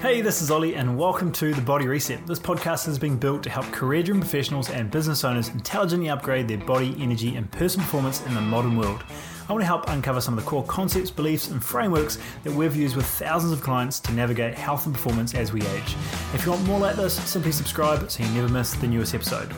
Hey, this is Olly, and welcome to The Body Reset. This podcast has been built to help career driven professionals and business owners intelligently upgrade their body, energy, and personal performance in the modern world. I want to help uncover some of the core concepts, beliefs, and frameworks that we've used with thousands of clients to navigate health and performance as we age. If you want more like this, simply subscribe so you never miss the newest episode.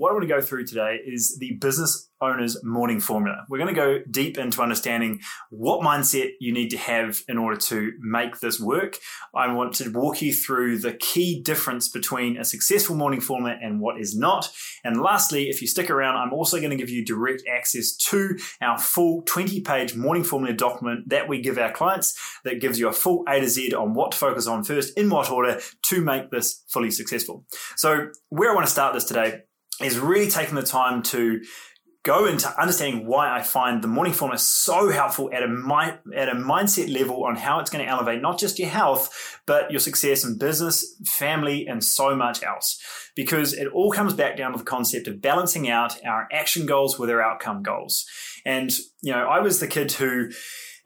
What I want to go through today is the business owner's morning formula. We're going to go deep into understanding what mindset you need to have in order to make this work. I want to walk you through the key difference between a successful morning formula and what is not. And lastly, if you stick around, I'm also going to give you direct access to our full 20 page morning formula document that we give our clients that gives you a full A to Z on what to focus on first, in what order to make this fully successful. So where I want to start this today is really taking the time to go into understanding why I find the morning formula so helpful at a mi- at a mindset level on how it's going to elevate not just your health, but your success in business, family, and so much else. Because it all comes back down to the concept of balancing out our action goals with our outcome goals. And you know, I was the kid who.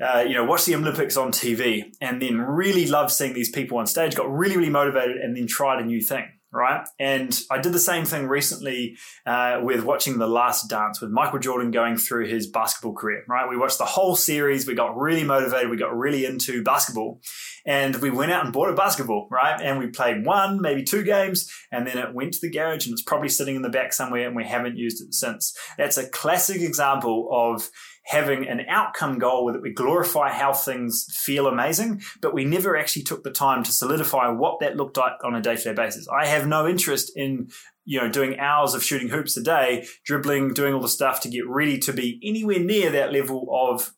Uh, you know, watched the Olympics on TV and then really loved seeing these people on stage, got really, really motivated and then tried a new thing right? And I did the same thing recently uh, with watching The Last Dance with Michael Jordan going through his basketball career, right? We watched the whole series, we got really motivated, we got really into basketball, and we went out and bought a basketball, right? And we played one, maybe two games, and then it went to the garage and it's probably sitting in the back somewhere, and we haven't used it since. That's a classic example of having an outcome goal that we glorify how things feel amazing, but we never actually took the time to solidify what that looked like on a day to day basis. I have no interest in you know, doing hours of shooting hoops a day, dribbling, doing all the stuff to get ready to be anywhere near that level of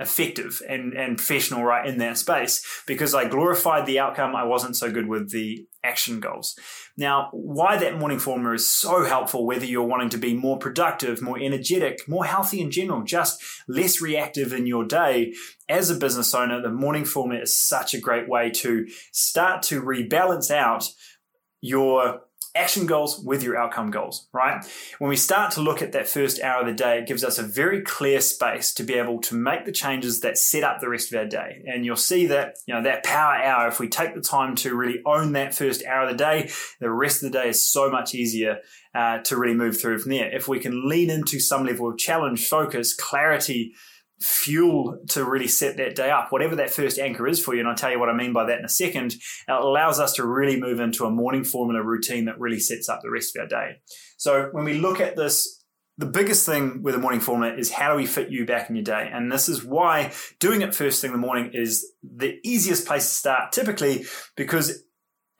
effective and, and professional right in that space because I glorified the outcome. I wasn't so good with the action goals. Now, why that morning formula is so helpful, whether you're wanting to be more productive, more energetic, more healthy in general, just less reactive in your day. As a business owner, the morning formula is such a great way to start to rebalance out your action goals with your outcome goals, right? When we start to look at that first hour of the day, it gives us a very clear space to be able to make the changes that set up the rest of our day. And you'll see that, you know, that power hour, if we take the time to really own that first hour of the day, the rest of the day is so much easier uh, to really move through from there. If we can lean into some level of challenge, focus, clarity, fuel to really set that day up, whatever that first anchor is for you. And I'll tell you what I mean by that in a second. It allows us to really move into a morning formula routine that really sets up the rest of our day. So when we look at this, the biggest thing with a morning formula is how do we fit you back in your day? And this is why doing it first thing in the morning is the easiest place to start typically because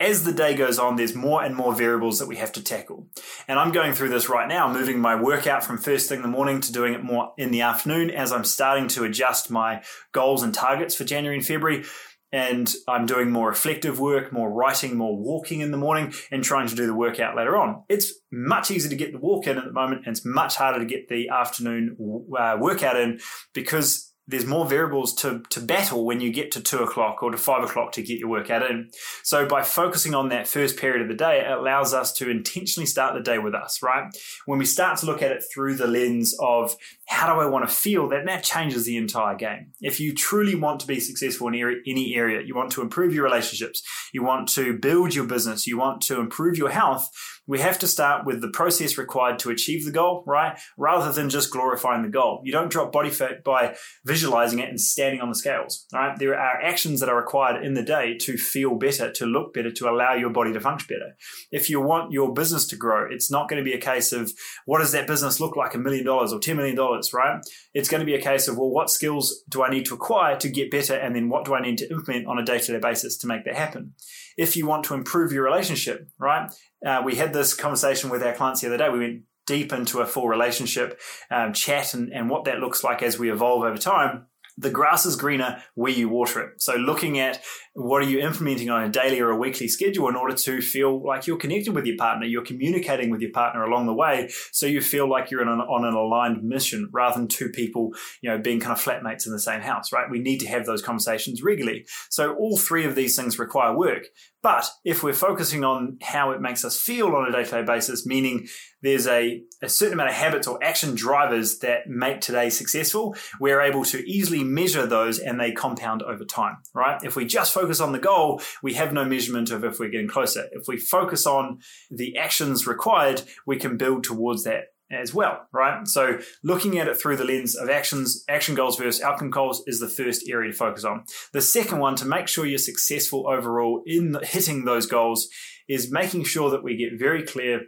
as the day goes on, there's more and more variables that we have to tackle. And I'm going through this right now, moving my workout from first thing in the morning to doing it more in the afternoon as I'm starting to adjust my goals and targets for January and February. And I'm doing more reflective work, more writing, more walking in the morning, and trying to do the workout later on. It's much easier to get the walk in at the moment, and it's much harder to get the afternoon uh, workout in because there's more variables to, to battle when you get to two o'clock or to five o'clock to get your workout in. So by focusing on that first period of the day, it allows us to intentionally start the day with us, right? When we start to look at it through the lens of how do I want to feel, then that changes the entire game. If you truly want to be successful in any area, you want to improve your relationships, you want to build your business, you want to improve your health, we have to start with the process required to achieve the goal, right? Rather than just glorifying the goal. You don't drop body fat by visualizing it and standing on the scales, right? There are actions that are required in the day to feel better, to look better, to allow your body to function better. If you want your business to grow, it's not going to be a case of what does that business look like a million dollars or $10 million, right? It's going to be a case of, well, what skills do I need to acquire to get better? And then what do I need to implement on a day to day basis to make that happen? If you want to improve your relationship, right? Uh, we had this conversation with our clients the other day. We went deep into a full relationship um, chat and, and what that looks like as we evolve over time the grass is greener where you water it. So looking at what are you implementing on a daily or a weekly schedule in order to feel like you're connected with your partner, you're communicating with your partner along the way, so you feel like you're an, on an aligned mission rather than two people, you know, being kind of flatmates in the same house, right? We need to have those conversations regularly. So all three of these things require work, But if we're focusing on how it makes us feel on a day to day basis, meaning there's a, a certain amount of habits or action drivers that make today successful, we're able to easily measure those and they compound over time, right? If we just focus on the goal, we have no measurement of if we're getting closer. If we focus on the actions required, we can build towards that as well, right? So looking at it through the lens of actions, action goals versus outcome goals is the first area to focus on. The second one to make sure you're successful overall in hitting those goals is making sure that we get very clear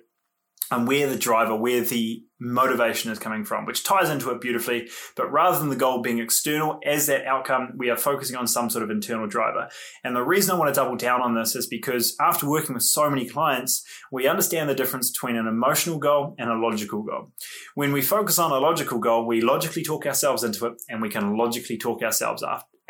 and where the driver, where the motivation is coming from, which ties into it beautifully. But rather than the goal being external as that outcome, we are focusing on some sort of internal driver. And the reason I want to double down on this is because after working with so many clients, we understand the difference between an emotional goal and a logical goal. When we focus on a logical goal, we logically talk ourselves into it and we can logically talk ourselves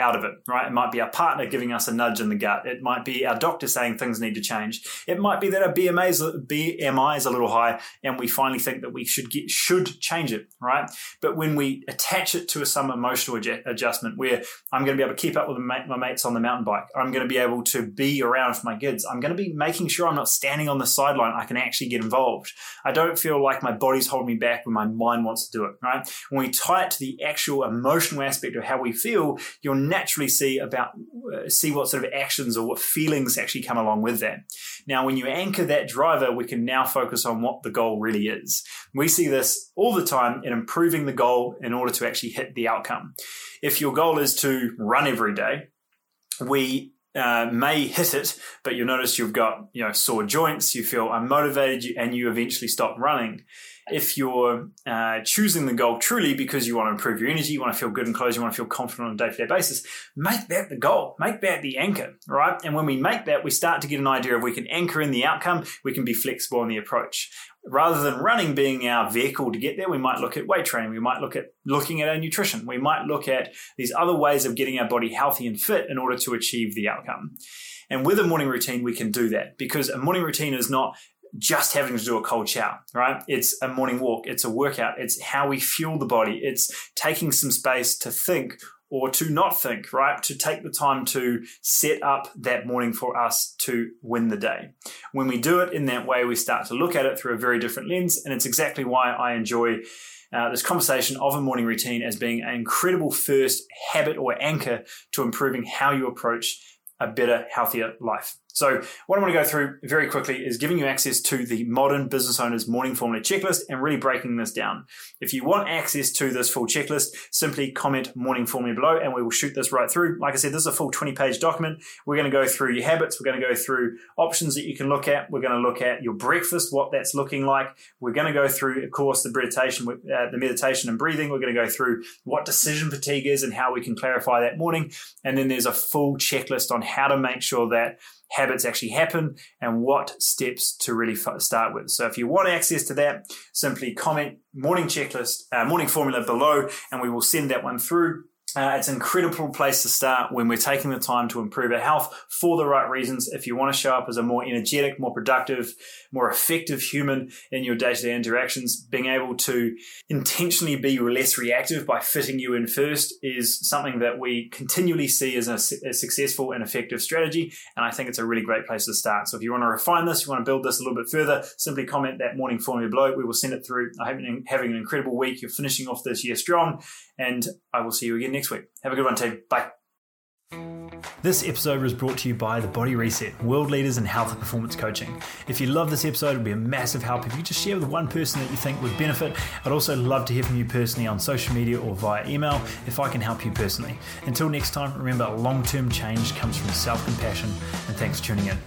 out of it, right? It might be our partner giving us a nudge in the gut. It might be our doctor saying things need to change. It might be that our BMI is, BMI is a little high and we finally think that we should get, should change it, right? But when we attach it to some emotional adjustment where I'm going to be able to keep up with my mates on the mountain bike, I'm going to be able to be around for my kids, I'm going to be making sure I'm not standing on the sideline. I can actually get involved. I don't feel like my body's holding me back when my mind wants to do it, right? When we tie it to the actual emotional aspect of how we feel, you'll naturally see about uh, see what sort of actions or what feelings actually come along with that. Now, when you anchor that driver, we can now focus on what the goal really is. We see this all the time in improving the goal in order to actually hit the outcome. If your goal is to run every day, we uh, may hit it, but you'll notice you've got you know sore joints, you feel unmotivated, and you eventually stop running if you're uh, choosing the goal truly because you want to improve your energy, you want to feel good and close, you want to feel confident on a day to day basis, make that the goal. Make that the anchor, right? And when we make that, we start to get an idea of we can anchor in the outcome, we can be flexible in the approach. Rather than running being our vehicle to get there, we might look at weight training. We might look at looking at our nutrition. We might look at these other ways of getting our body healthy and fit in order to achieve the outcome. And with a morning routine, we can do that because a morning routine is not just having to do a cold shower, right? It's a morning walk, it's a workout, it's how we fuel the body, it's taking some space to think or to not think, right? To take the time to set up that morning for us to win the day. When we do it in that way, we start to look at it through a very different lens. And it's exactly why I enjoy uh, this conversation of a morning routine as being an incredible first habit or anchor to improving how you approach a better, healthier life. So, what I want to go through very quickly is giving you access to the modern business owner's morning formula checklist and really breaking this down. If you want access to this full checklist, simply comment morning formula below and we will shoot this right through. Like I said, this is a full 20 page document. We're going to go through your habits. We're going to go through options that you can look at. We're going to look at your breakfast, what that's looking like. We're going to go through, of course, the meditation, uh, the meditation and breathing. We're going to go through what decision fatigue is and how we can clarify that morning. And then there's a full checklist on how to make sure that habits actually happen and what steps to really start with. So if you want access to that, simply comment morning checklist, uh, morning formula below, and we will send that one through. Uh, it's an incredible place to start when we're taking the time to improve our health for the right reasons. If you want to show up as a more energetic, more productive, more effective human in your day to day interactions, being able to intentionally be less reactive by fitting you in first is something that we continually see as a, a successful and effective strategy. And I think it's a really great place to start. So if you want to refine this, you want to build this a little bit further, simply comment that morning formula below. We will send it through. I hope you're having an incredible week. You're finishing off this year strong, and I will see you again next week. Have a good one, team. Bye. This episode was brought to you by The Body Reset, world leaders in health and performance coaching. If you love this episode, it would be a massive help if you just share with one person that you think would benefit. I'd also love to hear from you personally on social media or via email if I can help you personally. Until next time, remember long term change comes from self compassion, and thanks for tuning in.